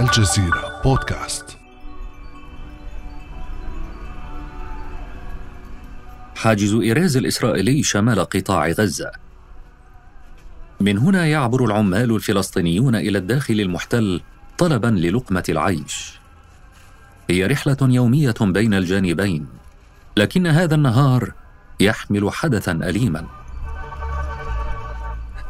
الجزيرة بودكاست. حاجز إيريز الإسرائيلي شمال قطاع غزة. من هنا يعبر العمال الفلسطينيون إلى الداخل المحتل طلبا للقمة العيش. هي رحلة يومية بين الجانبين لكن هذا النهار يحمل حدثا أليما.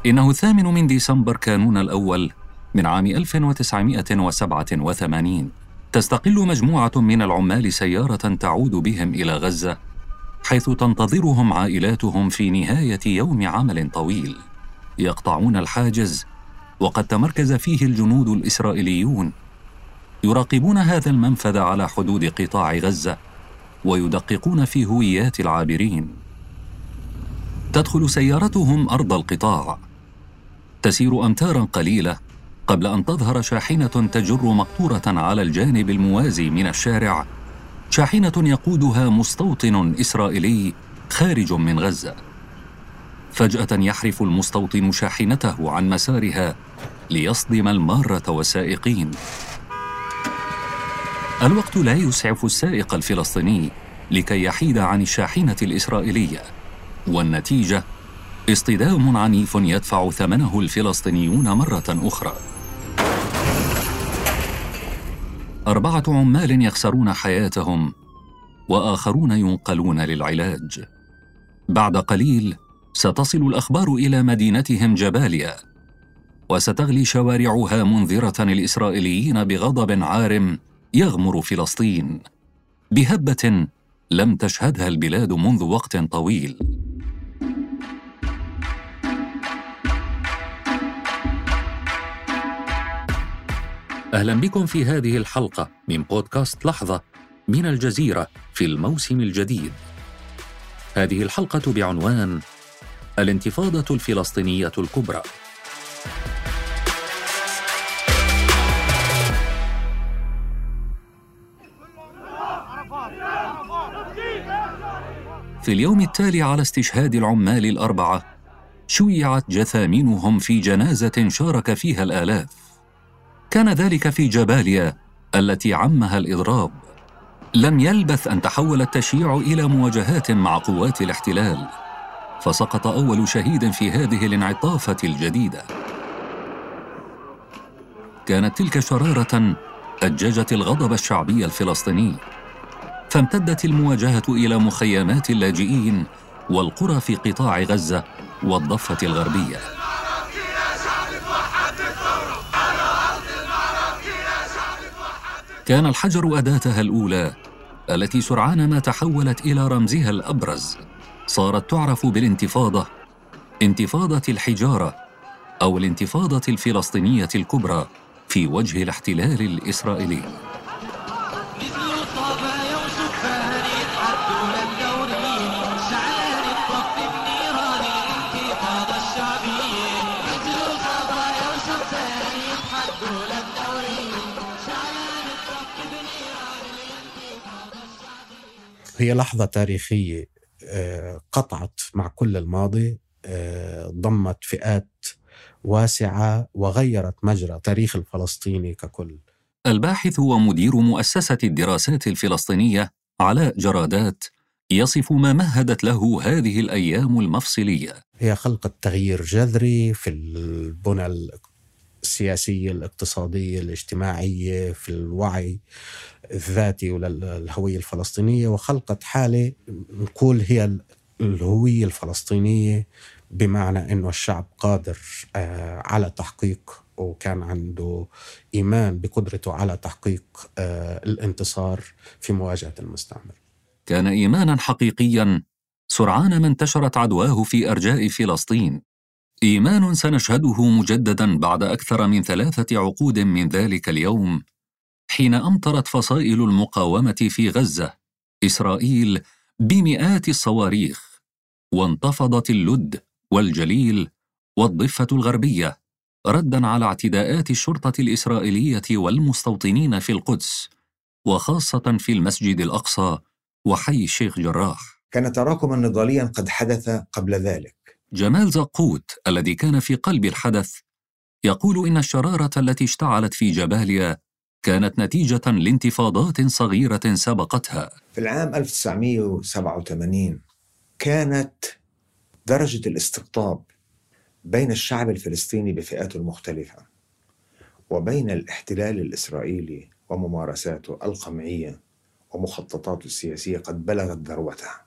إنه الثامن من ديسمبر كانون الأول من عام 1987 تستقل مجموعة من العمال سيارة تعود بهم إلى غزة حيث تنتظرهم عائلاتهم في نهاية يوم عمل طويل. يقطعون الحاجز وقد تمركز فيه الجنود الإسرائيليون. يراقبون هذا المنفذ على حدود قطاع غزة ويدققون في هويات العابرين. تدخل سيارتهم أرض القطاع. تسير أمتارا قليلة قبل أن تظهر شاحنة تجر مقطورة على الجانب الموازي من الشارع شاحنة يقودها مستوطن إسرائيلي خارج من غزة. فجأة يحرف المستوطن شاحنته عن مسارها ليصدم المارة والسائقين الوقت لا يسعف السائق الفلسطيني لكي يحيد عن الشاحنة الإسرائيلية والنتيجة اصطدام عنيف يدفع ثمنه الفلسطينيون مرة أخرى. أربعة عمال يخسرون حياتهم وآخرون ينقلون للعلاج. بعد قليل ستصل الأخبار إلى مدينتهم جباليا وستغلي شوارعها منذرة الإسرائيليين بغضب عارم يغمر فلسطين. بهبة لم تشهدها البلاد منذ وقت طويل. أهلا بكم في هذه الحلقة من بودكاست لحظة من الجزيرة في الموسم الجديد. هذه الحلقة بعنوان الانتفاضة الفلسطينية الكبرى. في اليوم التالي على استشهاد العمال الأربعة شيعت جثامينهم في جنازة شارك فيها الآلاف. كان ذلك في جباليا التي عمها الإضراب. لم يلبث أن تحول التشييع إلى مواجهات مع قوات الاحتلال فسقط أول شهيد في هذه الانعطافة الجديدة. كانت تلك شرارة أججت الغضب الشعبي الفلسطيني فامتدت المواجهة إلى مخيمات اللاجئين والقرى في قطاع غزة والضفة الغربية. كان الحجر أداتها الأولى التي سرعان ما تحولت إلى رمزها الأبرز. صارت تعرف بالانتفاضة انتفاضة الحجارة أو الانتفاضة الفلسطينية الكبرى في وجه الاحتلال الإسرائيلي. هي لحظة تاريخية آه، قطعت مع كل الماضي آه، ضمت فئات واسعة وغيرت مجرى تاريخ الفلسطيني ككل. الباحث ومدير مؤسسة الدراسات الفلسطينية علاء جرادات يصف ما مهدت له هذه الأيام المفصلية. هي خلق تغيير جذري في البنى السياسية الاقتصادية الاجتماعية في الوعي الذاتي وللهوية الفلسطينية. وخلقت حالة نقول هي الهوية الفلسطينية بمعنى أنه الشعب قادر آه، على تحقيق وكان عنده إيمان بقدرته على تحقيق آه، الانتصار في مواجهة المستعمر كان إيمانا حقيقيا سرعان ما انتشرت عدواه في أرجاء فلسطين. إيمان سنشهده مجددا بعد أكثر من ثلاثة عقود من ذلك اليوم حين أمطرت فصائل المقاومة في غزة إسرائيل بمئات الصواريخ وانتفضت اللد والجليل والضفة الغربية ردا على اعتداءات الشرطة الإسرائيلية والمستوطنين في القدس وخاصة في المسجد الأقصى وحي الشيخ جراح. كان تراكما نضاليا قد حدث قبل ذلك. جمال زقوت الذي كان في قلب الحدث يقول إن الشرارة التي اشتعلت في جباليا كانت نتيجة لانتفاضات صغيرة سبقتها. في العام 1987 كانت درجة الاستقطاب بين الشعب الفلسطيني بفئاته المختلفة وبين الاحتلال الإسرائيلي وممارساته القمعية ومخططاته السياسية قد بلغت ذروتها.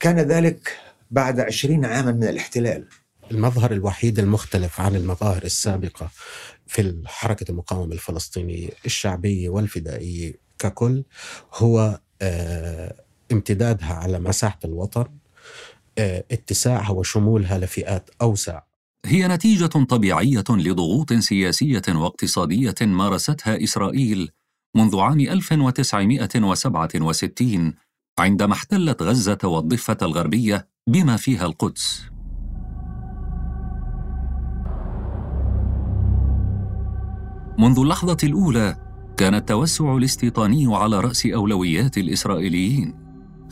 كان ذلك بعد عشرين عاما من الاحتلال. المظهر الوحيد المختلف عن المظاهر السابقة في حركة المقاومة الفلسطينية الشعبية والفدائية ككل هو آه، امتدادها على مساحة الوطن آه، اتساعها وشمولها لفئات أوسع. هي نتيجة طبيعية لضغوط سياسية واقتصادية مارستها إسرائيل منذ عام 1967 عندما احتلت غزة والضفة الغربية بما فيها القدس. منذ اللحظة الأولى كان التوسع الاستيطاني على رأس أولويات الإسرائيليين.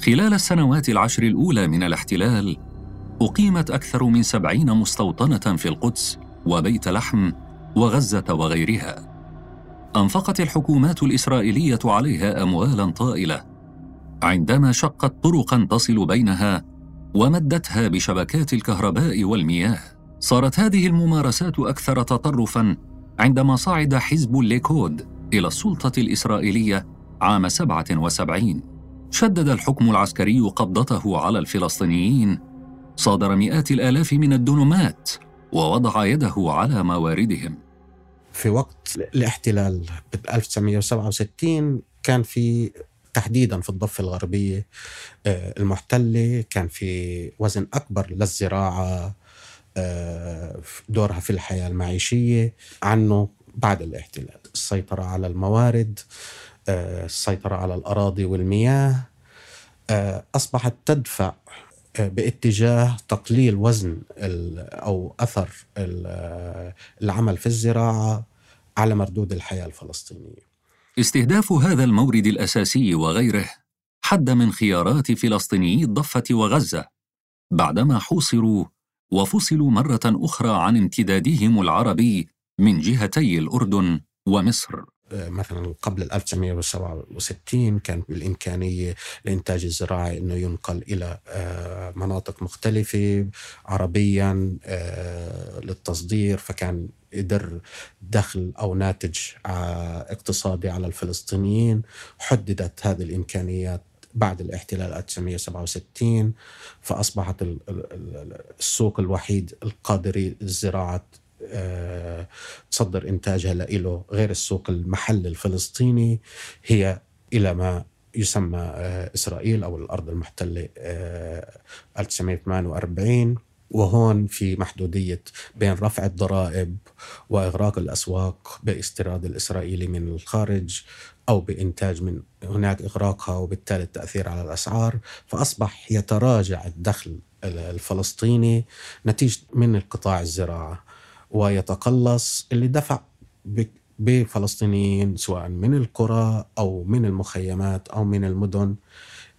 خلال السنوات العشر الأولى من الاحتلال أقيمت أكثر من سبعين مستوطنة في القدس وبيت لحم وغزة وغيرها. أنفقت الحكومات الإسرائيلية عليها أموالا طائلة عندما شقت طرقا تصل بينها ومدتها بشبكات الكهرباء والمياه. صارت هذه الممارسات أكثر تطرفا عندما صعد حزب الليكود إلى السلطة الإسرائيلية عام 77 شدد الحكم العسكري قبضته على الفلسطينيين. صادر مئات الآلاف من الدنومات ووضع يده على مواردهم. في وقت الاحتلال ب 1967 كان في تحديدا في الضفة الغربية آه، المحتلة كان في وزن أكبر للزراعة آه، دورها في الحياة المعيشية عنه بعد الاحتلال السيطرة على الموارد آه، السيطرة على الأراضي والمياه أصبحت تدفع باتجاه تقليل وزن أو أثر العمل في الزراعة على مردود الحياة الفلسطينية. استهداف هذا المورد الأساسي وغيره حد من خيارات فلسطينيي الضفة وغزة بعدما حوصروا وفصلوا مرة أخرى عن امتدادهم العربي من جهتي الأردن ومصر. مثلا قبل 1967 كان بالإمكانية الإنتاج الزراعي أنه ينقل إلى آه، مناطق مختلفة عربيا آه، للتصدير فكان يدر دخل أو ناتج آه، اقتصادي على الفلسطينيين حددت هذه الإمكانيات بعد الاحتلال 1967 فأصبحت السوق الوحيد القادر لزراعة آه، تصدر إنتاجها له غير السوق المحلي الفلسطيني هي إلى ما يسمى آه، إسرائيل أو الأرض المحتلة 1948 آه، وهون في محدودية بين رفع الضرائب وإغراق الأسواق باستيراد الإسرائيلي من الخارج أو بإنتاج من هناك إغراقها وبالتالي التأثير على الأسعار فأصبح يتراجع الدخل الفلسطيني نتيجة من القطاع الزراعة ويتقلص اللي دفع بفلسطينيين سواء من القرى أو من المخيمات أو من المدن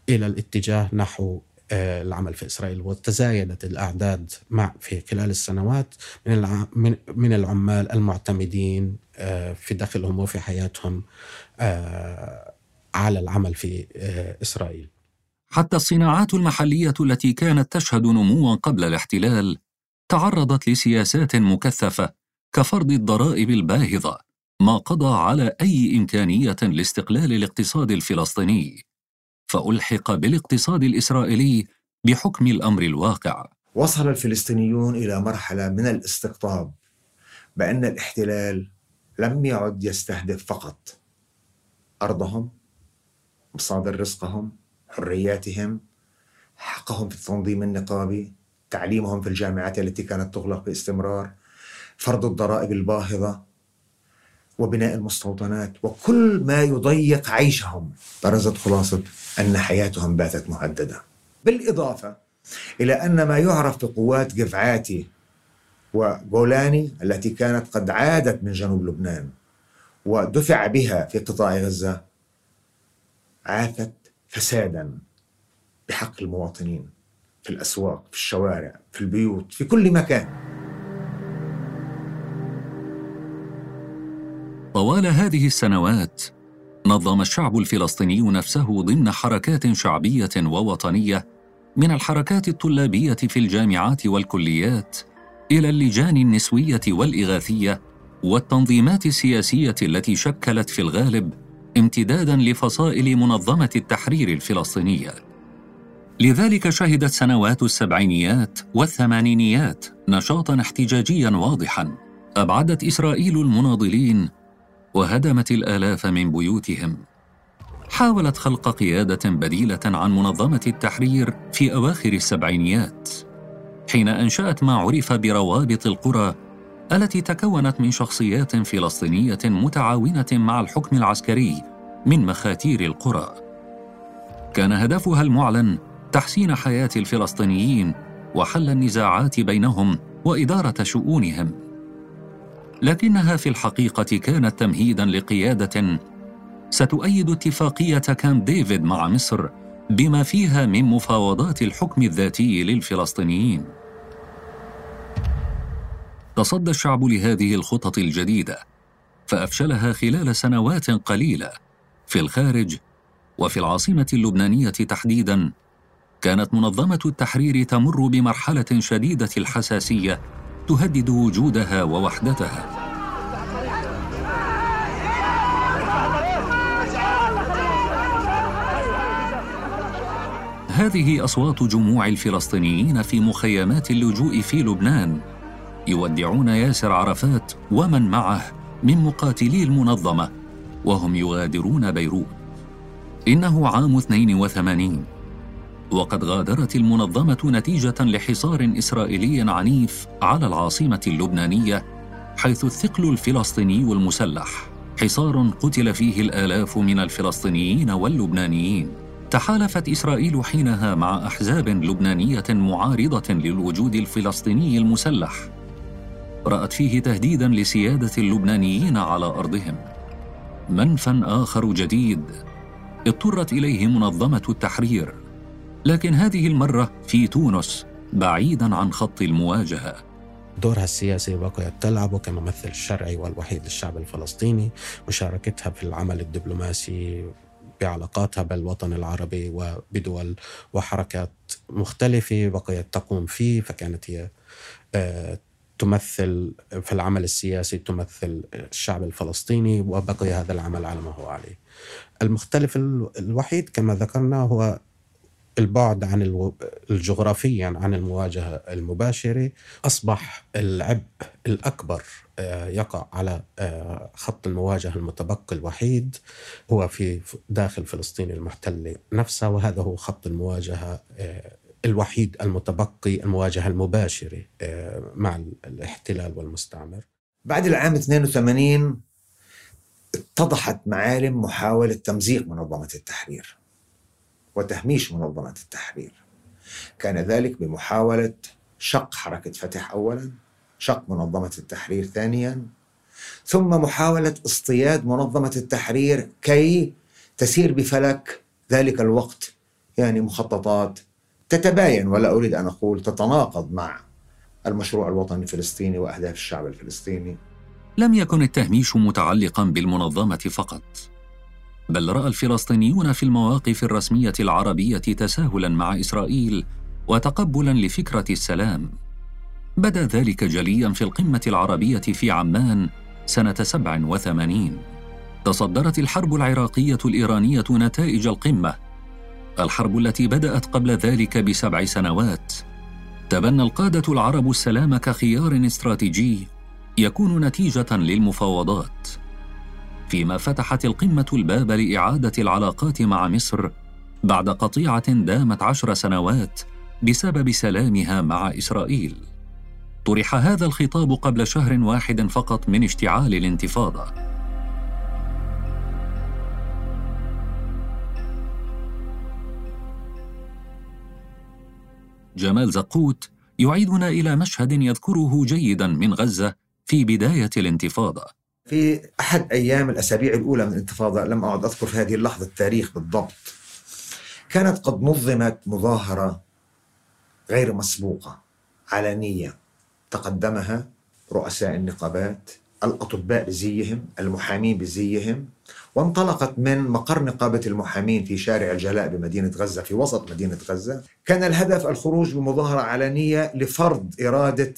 إلى الاتجاه نحو العمل في إسرائيل وتزايدت الأعداد مع في خلال السنوات من من العمال المعتمدين آه، في دخلهم وفي حياتهم آه، على العمل في إسرائيل. حتى الصناعات المحلية التي كانت تشهد نموا قبل الاحتلال تعرضت لسياسات مكثفة كفرض الضرائب الباهظة ما قضى على أي إمكانية لاستقلال الاقتصاد الفلسطيني فألحق بالاقتصاد الإسرائيلي بحكم الأمر الواقع. وصل الفلسطينيون إلى مرحلة من الاستقطاب بأن الاحتلال لم يعد يستهدف فقط. أرضهم مصادر رزقهم حرياتهم حقهم في التنظيم النقابي تعليمهم في الجامعات التي كانت تغلق باستمرار فرض الضرائب الباهظة وبناء المستوطنات وكل ما يضيق عيشهم. برزت خلاصة أن حياتهم باتت مهددة. بالإضافة إلى أن ما يعرف بقوات قفعاتي وجولاني التي كانت قد عادت من جنوب لبنان ودفع بها في قطاع غزة عاثت فسادا بحق المواطنين في الأسواق في الشوارع في البيوت في كل مكان. طوال هذه السنوات نظم الشعب الفلسطيني نفسه ضمن حركات شعبية ووطنية من الحركات الطلابية في الجامعات والكليات إلى اللجان النسوية والإغاثية والتنظيمات السياسية التي شكلت في الغالب امتدادا لفصائل منظمة التحرير الفلسطينيه لذلك شهدت سنوات السبعينيات والثمانينيات نشاطا احتجاجيا واضحا أبعدت إسرائيل المناضلين وهدمت الآلاف من بيوتهم. حاولت خلق قيادة بديلة عن منظمة التحرير في أواخر السبعينيات حين أنشأت ما عرف بروابط القرى التي تكونت من شخصيات فلسطينية متعاونة مع الحكم العسكري من مخاتير القرى. كان هدفها المعلن تحسين حياة الفلسطينيين وحل النزاعات بينهم وإدارة شؤونهم. لكنها في الحقيقة كانت تمهيدا لقيادة ستؤيد اتفاقية كامب ديفيد مع مصر بما فيها من مفاوضات الحكم الذاتي للفلسطينيين. تصدى الشعب لهذه الخطط الجديدة فأفشلها خلال سنوات قليلة. في الخارج وفي العاصمة اللبنانية تحديدا كانت منظمة التحرير تمر بمرحلة شديدة الحساسية تهدد وجودها ووحدتها. هذه أصوات جموع الفلسطينيين في مخيمات اللجوء في لبنان. يودعون ياسر عرفات ومن معه من مقاتلي المنظمة وهم يغادرون بيروت. إنه عام 82 وقد غادرت المنظمة نتيجة لحصار إسرائيلي عنيف على العاصمة اللبنانية حيث الثقل الفلسطيني المسلح حصار قتل فيه الآلاف من الفلسطينيين واللبنانيين. تحالفت إسرائيل حينها مع أحزاب لبنانية معارضة للوجود الفلسطيني المسلح. رأت فيه تهديدا لسيادة اللبنانيين على أرضهم. منفى آخر جديد. اضطرت إليه منظمة التحرير. لكن هذه المرة في تونس بعيدا عن خط المواجهة. دورها السياسي بقيت تلعب كممثل الشرعي والوحيد للشعب الفلسطيني مشاركتها في العمل الدبلوماسي بعلاقاتها بالوطن العربي وبدول وحركات مختلفة بقيت تقوم فيه فكانت هي آه، تمثل في العمل السياسي تمثل الشعب الفلسطيني وبقي هذا العمل على ما هو عليه. المختلف الوحيد كما ذكرنا هو البعد عن الجغرافيا عن المواجهة المباشرة أصبح العبء الأكبر آه، يقع على آه، خط المواجهة المتبقي الوحيد هو في داخل فلسطين المحتلة نفسها وهذا هو خط المواجهة آه، الوحيد المتبقي المواجهة المباشرة مع الاحتلال والمستعمر. بعد العام 82 اتضحت معالم محاولة تمزيق منظمة التحرير. وتهميش منظمة التحرير. كان ذلك بمحاولة شق حركة فتح أولا شق منظمة التحرير ثانيا ثم محاولة اصطياد منظمة التحرير كي تسير بفلك ذلك الوقت يعني مخططات تتباين ولا أريد أن أقول تتناقض مع المشروع الوطني الفلسطيني وأهداف الشعب الفلسطيني. لم يكن التهميش متعلقا بالمنظمة فقط. بل رأى الفلسطينيون في المواقف الرسمية العربية تساهلا مع إسرائيل وتقبلا لفكرة السلام. بدا ذلك جليا في القمة العربية في عمان سنة 87 تصدرت الحرب العراقية الإيرانية نتائج القمة. الحرب التي بدأت قبل ذلك بسبع سنوات. تبنى القادة العرب السلام كخيار استراتيجي يكون نتيجة للمفاوضات. فيما فتحت القمة الباب لإعادة العلاقات مع مصر بعد قطيعة دامت عشر سنوات بسبب سلامها مع إسرائيل. طرح هذا الخطاب قبل شهر واحد فقط من اشتعال الانتفاضة. جمال زقوت يعيدنا إلى مشهد يذكره جيدا من غزة في بداية الانتفاضة. في أحد أيام الأسابيع الأولى من الانتفاضة لم أعد أذكر في هذه اللحظة التاريخ بالضبط كانت قد نظمت مظاهرة غير مسبوقة علنية تقدمها رؤساء النقابات الأطباء بزيهم المحامين بزيهم وانطلقت من مقر نقابة المحامين في شارع الجلاء بمدينة غزة في وسط مدينة غزة. كان الهدف الخروج بمظاهرة علنية لفرض إرادة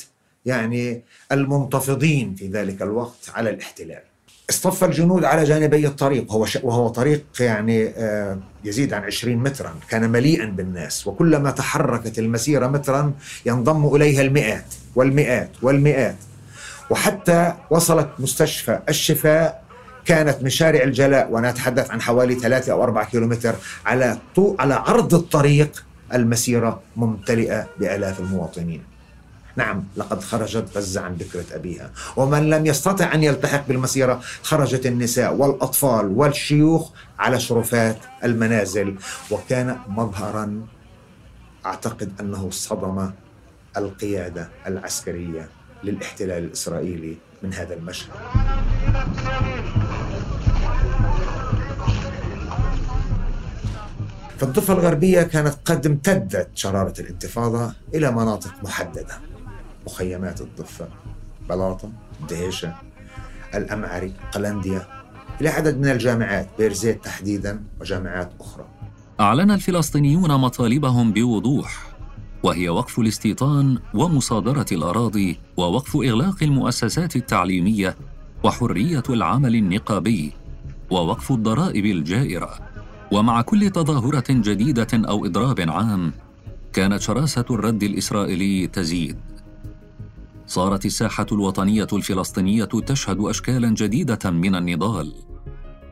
يعني المنتفضين في ذلك الوقت على الاحتلال اصطف الجنود على جانبي الطريق وهو وهو طريق يعني آه، يزيد عن 20 مترا كان مليئا بالناس وكلما تحركت المسيرة مترا ينضم إليها المئات والمئات والمئات وحتى وصلت مستشفى الشفاء كانت من شارع الجلاء وأنا أتحدث عن حوالي ثلاثة أو أربعة كيلومتر على طو على عرض الطريق المسيرة ممتلئة بآلاف المواطنين. نعم لقد خرجت غزه عن ذكرة أبيها، ومن لم يستطع أن يلتحق بالمسيرة خرجت النساء والأطفال والشيوخ على شرفات المنازل. وكان مظهرا أعتقد أنه صدم القيادة العسكرية للاحتلال الإسرائيلي من هذا المشهد. فالضفة الغربية كانت قد امتدت شرارة الانتفاضة إلى مناطق محددة. مخيمات الضفة. بلاطة دهيشة الأمعري قلنديا إلى عدد من الجامعات بيرزيت تحديدا وجامعات أخرى. أعلن الفلسطينيون مطالبهم بوضوح وهي وقف الاستيطان ومصادرة الأراضي ووقف إغلاق المؤسسات التعليمية وحرية العمل النقابي ووقف الضرائب الجائرة. ومع كل تظاهرة جديدة أو إضراب عام كانت شراسة الرد الإسرائيلي تزيد. صارت الساحة الوطنية الفلسطينية تشهد أشكالا جديدة من النضال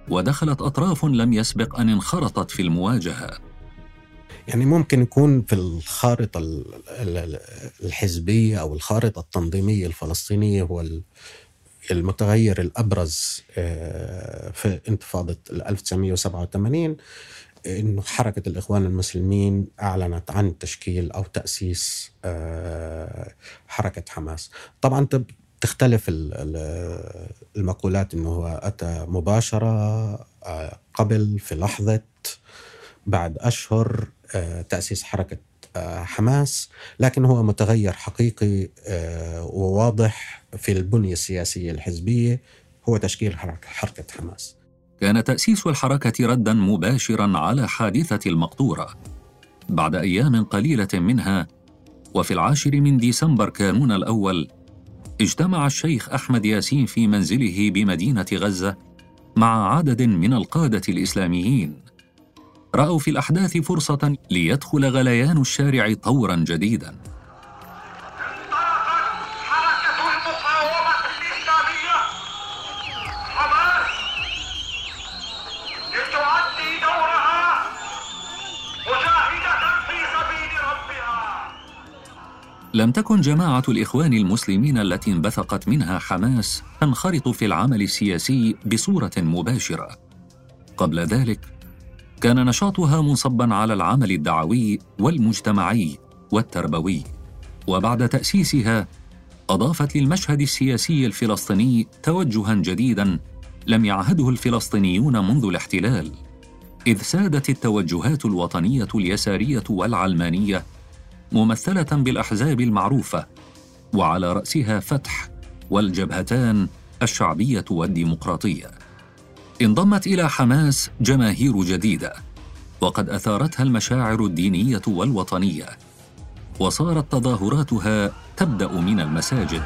ودخلت أطراف لم يسبق أن انخرطت في المواجهة. يعني ممكن يكون في الخارطة الحزبية أو الخارطة التنظيمية الفلسطينية هو المتغير الأبرز آه، في انتفاضة 1987 انه حركة الإخوان المسلمين أعلنت عن تشكيل أو تأسيس آه، حركة حماس. طبعا تختلف المقولات إنه هو أتى مباشرة آه، قبل في لحظة بعد أشهر تأسيس حركة حماس. لكن هو متغير حقيقي آه، وواضح في البنية السياسية الحزبية هو تشكيل حركة حماس. كان تأسيس الحركة ردا مباشرا على حادثة المقطورة. بعد أيام قليلة منها وفي العاشر من ديسمبر كانون الأول اجتمع الشيخ أحمد ياسين في منزله بمدينة غزة مع عدد من القادة الإسلاميين. رأوا في الأحداث فرصة ليدخل غليان الشارع طورا جديدا. لم تكن جماعة الإخوان المسلمين التي انبثقت منها حماس تنخرط في العمل السياسي بصورة مباشرة. قبل ذلك كان نشاطها منصبا على العمل الدعوي والمجتمعي والتربوي وبعد تأسيسها أضافت للمشهد السياسي الفلسطيني توجها جديدا لم يعهده الفلسطينيون منذ الاحتلال إذ سادت التوجهات الوطنية اليسارية والعلمانية ممثلة بالأحزاب المعروفة وعلى رأسها فتح والجبهتان الشعبية والديمقراطية. انضمت إلى حماس جماهير جديدة وقد أثارتها المشاعر الدينية والوطنية وصارت تظاهراتها تبدأ من المساجد.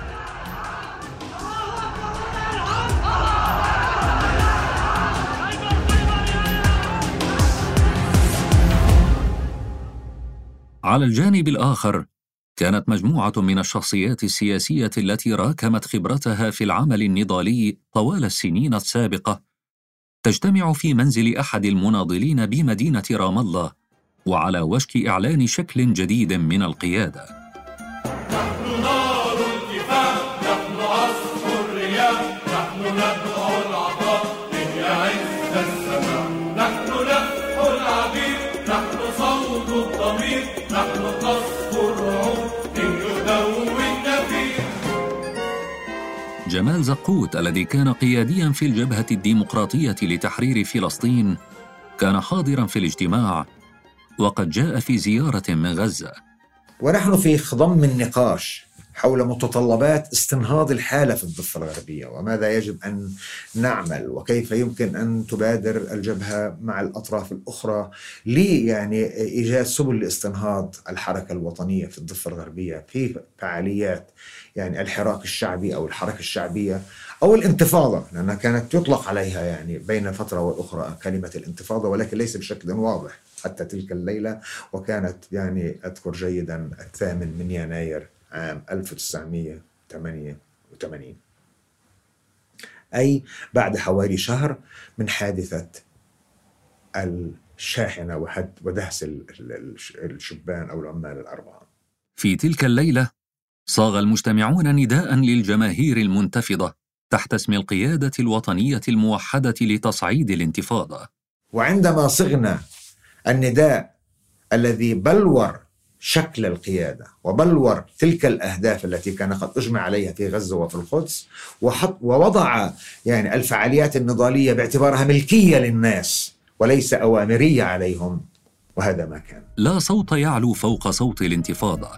على الجانب الآخر كانت مجموعة من الشخصيات السياسية التي راكمت خبرتها في العمل النضالي طوال السنين السابقة. تجتمع في منزل أحد المناضلين بمدينة رام الله وعلى وشك إعلان شكل جديد من القيادة. جمال زقوت الذي كان قياديا في الجبهة الديمقراطية لتحرير فلسطين كان حاضرا في الاجتماع وقد جاء في زيارة من غزة. ونحن في خضم النقاش. حول متطلبات استنهاض الحالة في الضفة الغربية وماذا يجب أن نعمل؟ وكيف يمكن أن تبادر الجبهة مع الأطراف الأخرى لي يعني إيجاد سبل لاستنهاض الحركة الوطنية في الضفة الغربية في فعاليات يعني الحراك الشعبي أو الحركة الشعبية أو الانتفاضة؟ لأنها كانت يطلق عليها يعني بين فترة والأخرى كلمة الانتفاضة ولكن ليس بشكل واضح حتى تلك الليلة وكانت يعني أذكر جيدا الثامن من يناير عام 1988 أي بعد حوالي شهر من حادثة الشاحنة ودهس الشبان أو العمال الأربعة. في تلك الليلة صاغ المجتمعون نداء للجماهير المنتفضة تحت اسم القيادة الوطنية الموحدة لتصعيد الانتفاضة. وعندما صغنا النداء الذي بلور شكل القيادة وبلور تلك الأهداف التي كان قد أجمع عليها في غزة وفي القدس وحط ووضع يعني الفعاليات النضالية باعتبارها ملكية للناس وليس أوامرية عليهم وهذا ما كان. لا صوت يعلو فوق صوت الانتفاضة.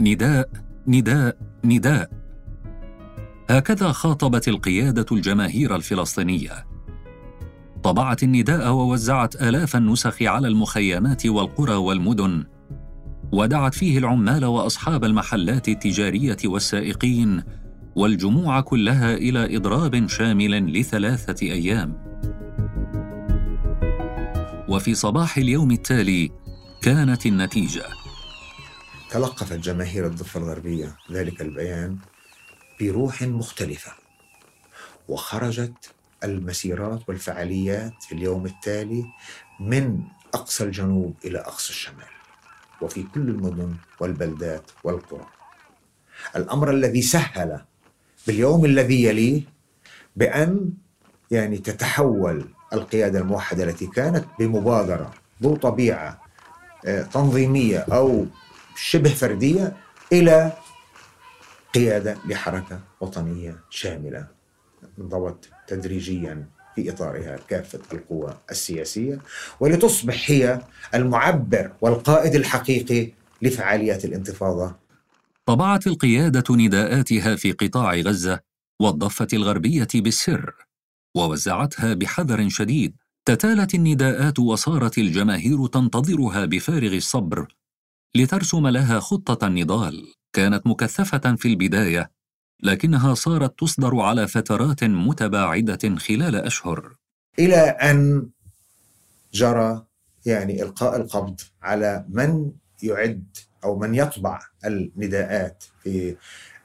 نداء نداء نداء. هكذا خاطبت القيادة الجماهير الفلسطينية. طبعت النداء ووزعت آلاف النسخ على المخيمات والقرى والمدن ودعت فيه العمال وأصحاب المحلات التجارية والسائقين والجموع كلها إلى إضراب شامل لثلاثة أيام. وفي صباح اليوم التالي كانت النتيجة. تلقفت جماهير الضفة الغربية ذلك البيان بروح مختلفة وخرجت المسيرات والفعاليات في اليوم التالي من أقصى الجنوب إلى أقصى الشمال. وفي كل المدن والبلدات والقرى. الأمر الذي سهل باليوم الذي يليه بأن يعني تتحول القيادة الموحدة التي كانت بمبادرة ذو طبيعة آه، تنظيمية أو شبه فردية إلى قيادة لحركه وطنية شاملة انضوت تدريجيا. في إطارها كافة القوى السياسية ولتصبح هي المعبر والقائد الحقيقي لفعاليات الانتفاضة. طبعت القيادة نداءاتها في قطاع غزة والضفة الغربية بالسر ووزعتها بحذر شديد تتالت النداءات وصارت الجماهير تنتظرها بفارغ الصبر لترسم لها خطة النضال كانت مكثفة في البداية لكنها صارت تصدر على فترات متباعدة خلال أشهر. إلى أن جرى يعني إلقاء القبض على من يعد أو من يطبع النداءات في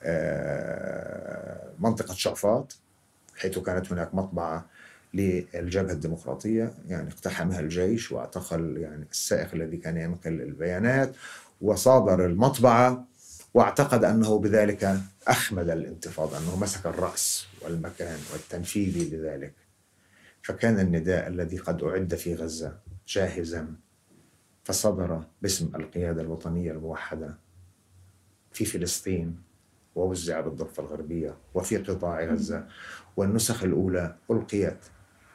آه، منطقة شعفاط حيث كانت هناك مطبعة للجبهة الديمقراطية يعني اقتحمها الجيش واعتقل يعني السائق الذي كان ينقل البيانات وصادر المطبعة واعتقد أنه بذلك أخمد الانتفاضة أنه مسك الرأس والمكان والتنفيذي لذلك. فكان النداء الذي قد أعد في غزة جاهزا فصدر باسم القيادة الوطنية الموحدة في فلسطين ووزع بالضفة الغربية وفي قطاع غزة والنسخ الأولى ألقيت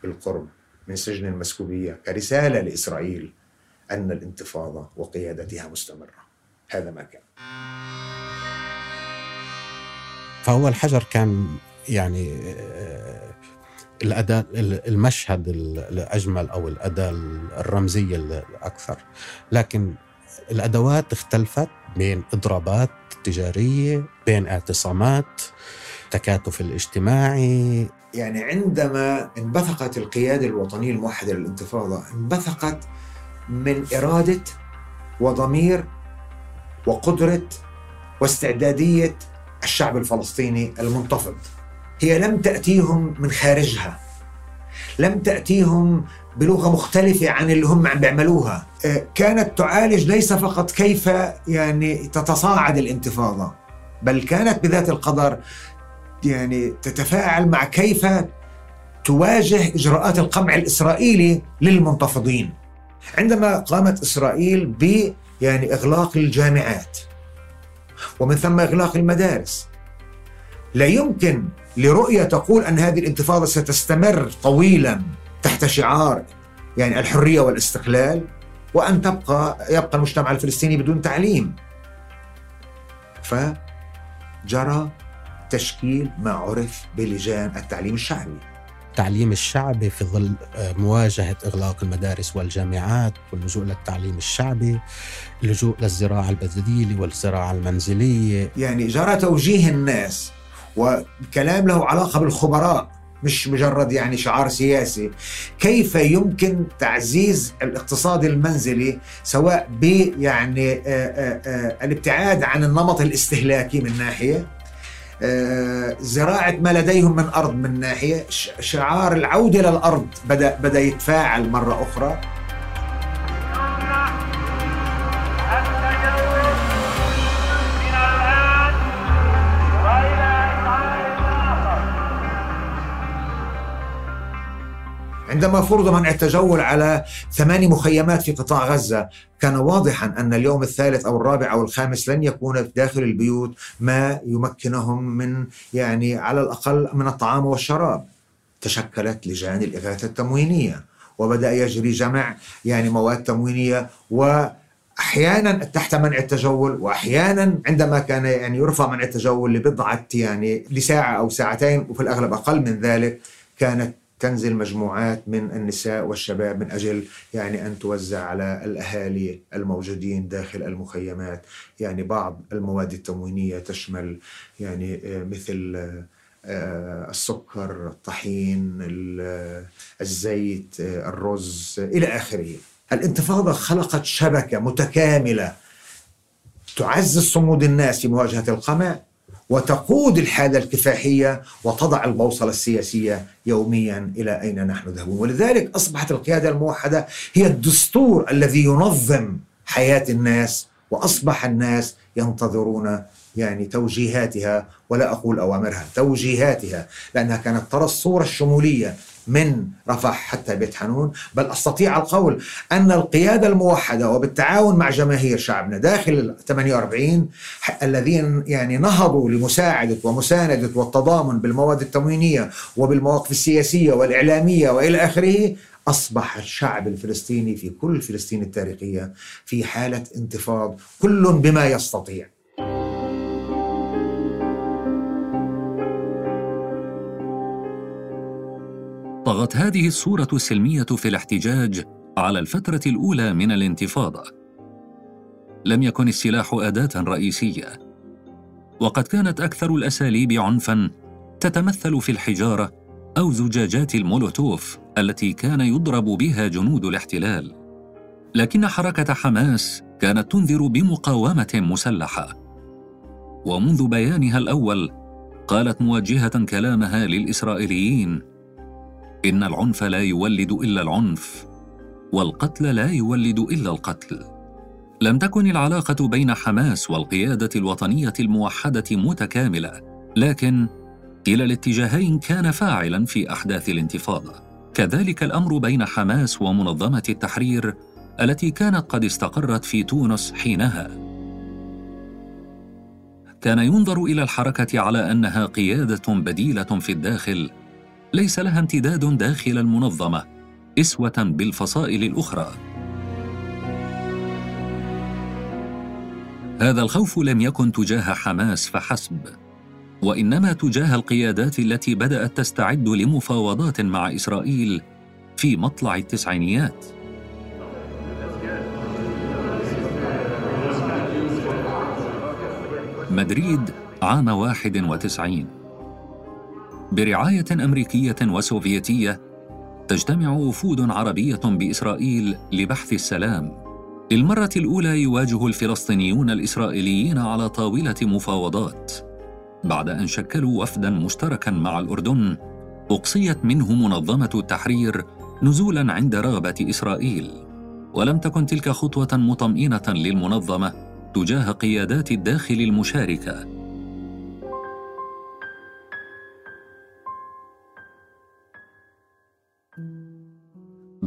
بالقرب من سجن المسكوبية كرسالة لإسرائيل أن الانتفاضة وقيادتها مستمرة. هذا ما كان. فهو الحجر كان يعني آه، الاداء المشهد الأجمل أو الأداة الرمزية الأكثر. لكن الأدوات اختلفت بين اضرابات تجارية بين اعتصامات التكاتف الاجتماعي. يعني عندما انبثقت القيادة الوطنية الموحدة للانتفاضة انبثقت من إرادة وضمير وقدرة واستعدادية الشعب الفلسطيني المنتفض. هي لم تأتيهم من خارجها لم تأتيهم بلغة مختلفة عن اللي هم عم بيعملوها. آه، كانت تعالج ليس فقط كيف يعني تتصاعد الانتفاضة بل كانت بذات القدر يعني تتفاعل مع كيف تواجه إجراءات القمع الإسرائيلي للمنتفضين. عندما قامت إسرائيل ب يعني إغلاق الجامعات. ومن ثم إغلاق المدارس. لا يمكن لرؤية تقول أن هذه الانتفاضة ستستمر طويلا تحت شعار يعني الحرية والاستقلال وأن تبقى يبقى المجتمع الفلسطيني بدون تعليم. جرى تشكيل ما عرف بلجان التعليم الشعبي. التعليم الشعبي في ظل آه، مواجهة إغلاق المدارس والجامعات واللجوء للتعليم الشعبي اللجوء للزراعة البديلة والزراعة المنزلية. يعني جرى توجيه الناس وكلام له علاقة بالخبراء مش مجرد يعني شعار سياسي. كيف يمكن تعزيز الاقتصاد المنزلي سواء ب يعني آه، آه، الابتعاد عن النمط الاستهلاكي من ناحية؟ زراعة ما لديهم من أرض من ناحية شعار العودة للأرض بدأ, بدأ يتفاعل مرة أخرى. عندما فرض منع التجول على ثماني مخيمات في قطاع غزة كان واضحا أن اليوم الثالث أو الرابع أو الخامس لن يكون داخل البيوت ما يمكنهم من يعني على الأقل من الطعام والشراب. تشكلت لجان الإغاثة التموينية وبدأ يجري جمع يعني مواد تموينية و أحيانا تحت منع التجول واحيانا عندما كان يعني يرفع منع التجول لبضعة يعني لساعة أو ساعتين وفي الأغلب أقل من ذلك كانت تنزل مجموعات من النساء والشباب من أجل يعني أن توزع على الأهالي الموجودين داخل المخيمات. يعني بعض المواد التموينية تشمل يعني آه، مثل آه، آه، السكر الطحين ال- الزيت آه، الرز آه، إلى آخره. الانتفاضة خلقت شبكة متكاملة تعزز صمود الناس في مواجهة القمع وتقود الحاله الكفاحيه وتضع البوصله السياسيه يوميا إلى اين نحن ذاهبون ولذلك اصبحت القياده الموحده هي الدستور الذي ينظم حياه الناس واصبح الناس ينتظرون يعني توجيهاتها ولا أقول اوامرها توجيهاتها لانها كانت ترى الصورة الشموليه من رفح حتى بيت حنون بل أستطيع القول أن القيادة الموحدة وبالتعاون مع جماهير شعبنا داخل ال 48 ح- الذين يعني نهضوا لمساعدة ومساندة والتضامن بالمواد التموينية وبالمواقف السياسية والإعلامية وإلى آخره أصبح الشعب الفلسطيني في كل فلسطين التاريخية في حالة انتفاض كل بما يستطيع. طغت هذه الصورة السلمية في الاحتجاج على الفترة الأولى من الانتفاضة. لم يكن السلاح أداة رئيسية، وقد كانت أكثر الأساليب عنفاً تتمثل في الحجارة أو زجاجات المولوتوف التي كان يضرب بها جنود الاحتلال. لكن حركة حماس كانت تنذر بمقاومة مسلحة. ومنذ بيانها الأول قالت موجهة كلامها للإسرائيليين إن العنف لا يولد إلا العنف والقتل لا يولد إلا القتل. لم تكن العلاقة بين حماس والقيادة الوطنية الموحدة متكاملة لكن كلا الاتجاهين كان فاعلا في أحداث الانتفاضة. كذلك الأمر بين حماس ومنظمة التحرير التي كانت قد استقرت في تونس حينها. كان ينظر إلى الحركة على أنها قيادة بديلة في الداخل ليس لها امتداد داخل المنظمة إسوة بالفصائل الأخرى. هذا الخوف لم يكن تجاه حماس فحسب وإنما تجاه القيادات التي بدأت تستعد لمفاوضات مع إسرائيل في مطلع التسعينيات. مدريد عام 91 برعاية أمريكية وسوفيتية تجتمع وفود عربية بإسرائيل لبحث السلام. للمرة الأولى يواجه الفلسطينيون الإسرائيليين على طاولة مفاوضات. بعد أن شكلوا وفدا مشتركا مع الأردن، أقصيت منه منظمة التحرير نزولا عند رغبة إسرائيل. ولم تكن تلك خطوة مطمئنة للمنظمة تجاه قيادات الداخل المشاركة.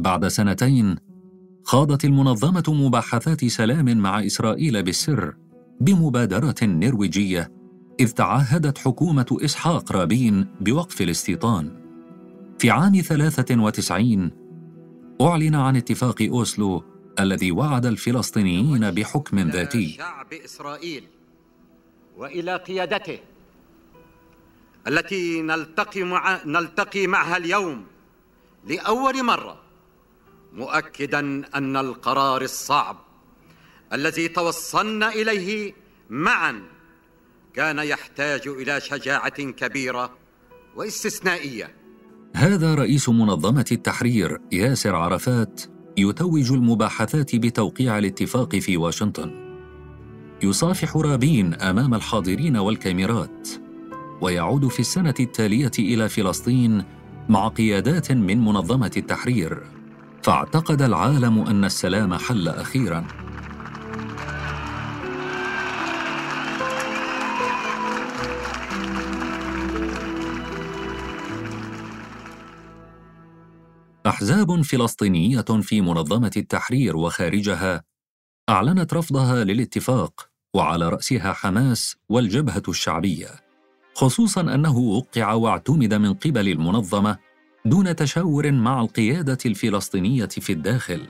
بعد سنتين خاضت المنظمة مباحثات سلام مع إسرائيل بالسر بمبادرة نرويجية إذ تعهدت حكومة إسحاق رابين بوقف الاستيطان. في عام 93 أعلن عن اتفاق أوسلو الذي وعد الفلسطينيين بحكم ذاتي. شعب إسرائيل وإلى قيادته التي نلتقي مع نلتقي معها اليوم لأول مرة. مؤكدا أن القرار الصعب الذي توصلنا إليه معا كان يحتاج إلى شجاعة كبيرة واستثنائية. هذا رئيس منظمة التحرير ياسر عرفات يتوج المباحثات بتوقيع الاتفاق في واشنطن. يصافح رابين أمام الحاضرين والكاميرات ويعود في السنة التالية إلى فلسطين مع قيادات من منظمة التحرير. فاعتقد العالم أن السلام حل أخيرا. أحزاب فلسطينية في منظمة التحرير وخارجها أعلنت رفضها للاتفاق وعلى رأسها حماس والجبهة الشعبية خصوصا أنه وقع واعتمد من قبل المنظمة دون تشاور مع القيادة الفلسطينية في الداخل.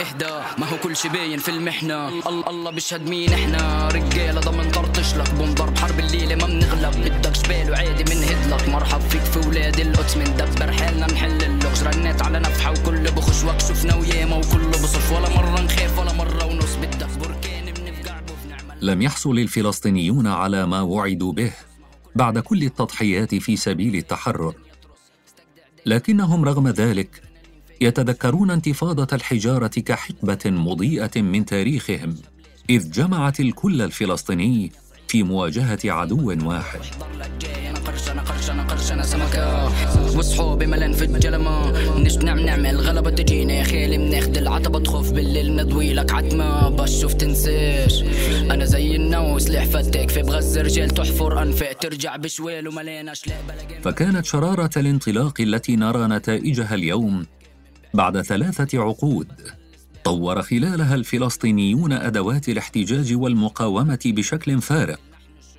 اهدى ما هو كل شي باين في المحنة. الله الله بيشهد مين إحنا؟ رجالة ضمن طرطش لك. بنضرب حرب الليلة ما بنغلب. بدك جبال وعادي من لك مرحب فيك في ولاد القدس. من دبر حالنا نحل اللغز. رنيت على نفحة وكل بخش. وك شفنا وياما وكله بصف ولا مرة نخاف ولا مرة ونص. بدك بنعمل لم يحصل الفلسطينيون على ما وعدوا به بعد كل التضحيات في سبيل التحرر. لكنهم رغم ذلك يتذكرون انتفاضة الحجارة كحقبة مضيئة من تاريخهم إذ جمعت الكل الفلسطيني في مواجهة عدو واحد. قرشنا سمكة في الجلمة. نعم نعمل غلبة تجينا يا خيلي بناخد العتبة تخوف بالليل نضوي لك عتمة. بشوف تنساش. أنا زي سلاح فتاك في بغز رجال تحفر أنفاق. ترجع بلا فكانت شرارة الانطلاق التي نرى نتائجها اليوم بعد ثلاثة عقود. طور خلالها الفلسطينيون أدوات الاحتجاج والمقاومة بشكل فارق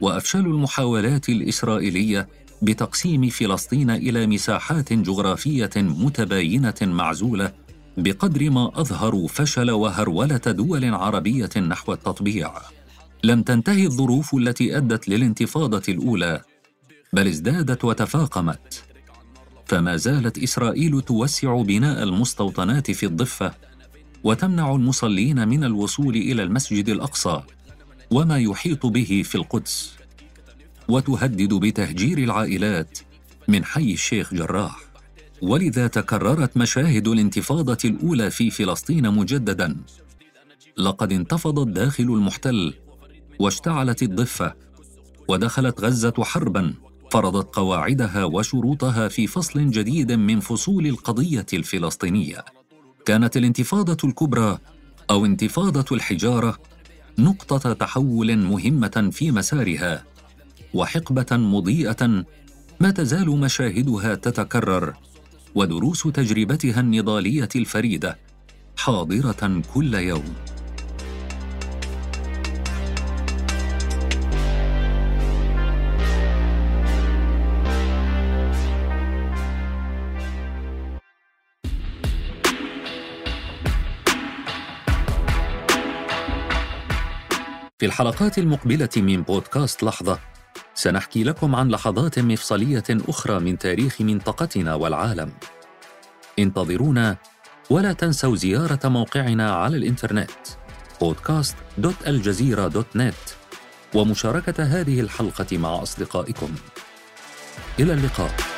وأفشلوا المحاولات الإسرائيلية بتقسيم فلسطين إلى مساحات جغرافية متباينة معزولة بقدر ما أظهروا فشل وهرولة دول عربية نحو التطبيع. لم تنتهي الظروف التي أدت للانتفاضة الأولى بل ازدادت وتفاقمت. فما زالت إسرائيل توسع بناء المستوطنات في الضفة وتمنع المصلين من الوصول إلى المسجد الأقصى وما يحيط به في القدس وتهدد بتهجير العائلات من حي الشيخ جراح. ولذا تكررت مشاهد الانتفاضة الأولى في فلسطين مجددا. لقد انتفض الداخل المحتل واشتعلت الضفة ودخلت غزة حربا فرضت قواعدها وشروطها في فصل جديد من فصول القضية الفلسطينية. كانت الانتفاضة الكبرى أو انتفاضة الحجارة نقطة تحول مهمة في مسارها وحقبة مضيئة ما تزال مشاهدها تتكرر ودروس تجربتها النضالية الفريدة حاضرة كل يوم. في الحلقات المقبلة من بودكاست لحظة. سنحكي لكم عن لحظات مفصلية أخرى من تاريخ منطقتنا والعالم. انتظرونا ولا تنسوا زيارة موقعنا على الإنترنت podcast.aljazeera.net ومشاركة هذه الحلقة مع أصدقائكم. إلى اللقاء.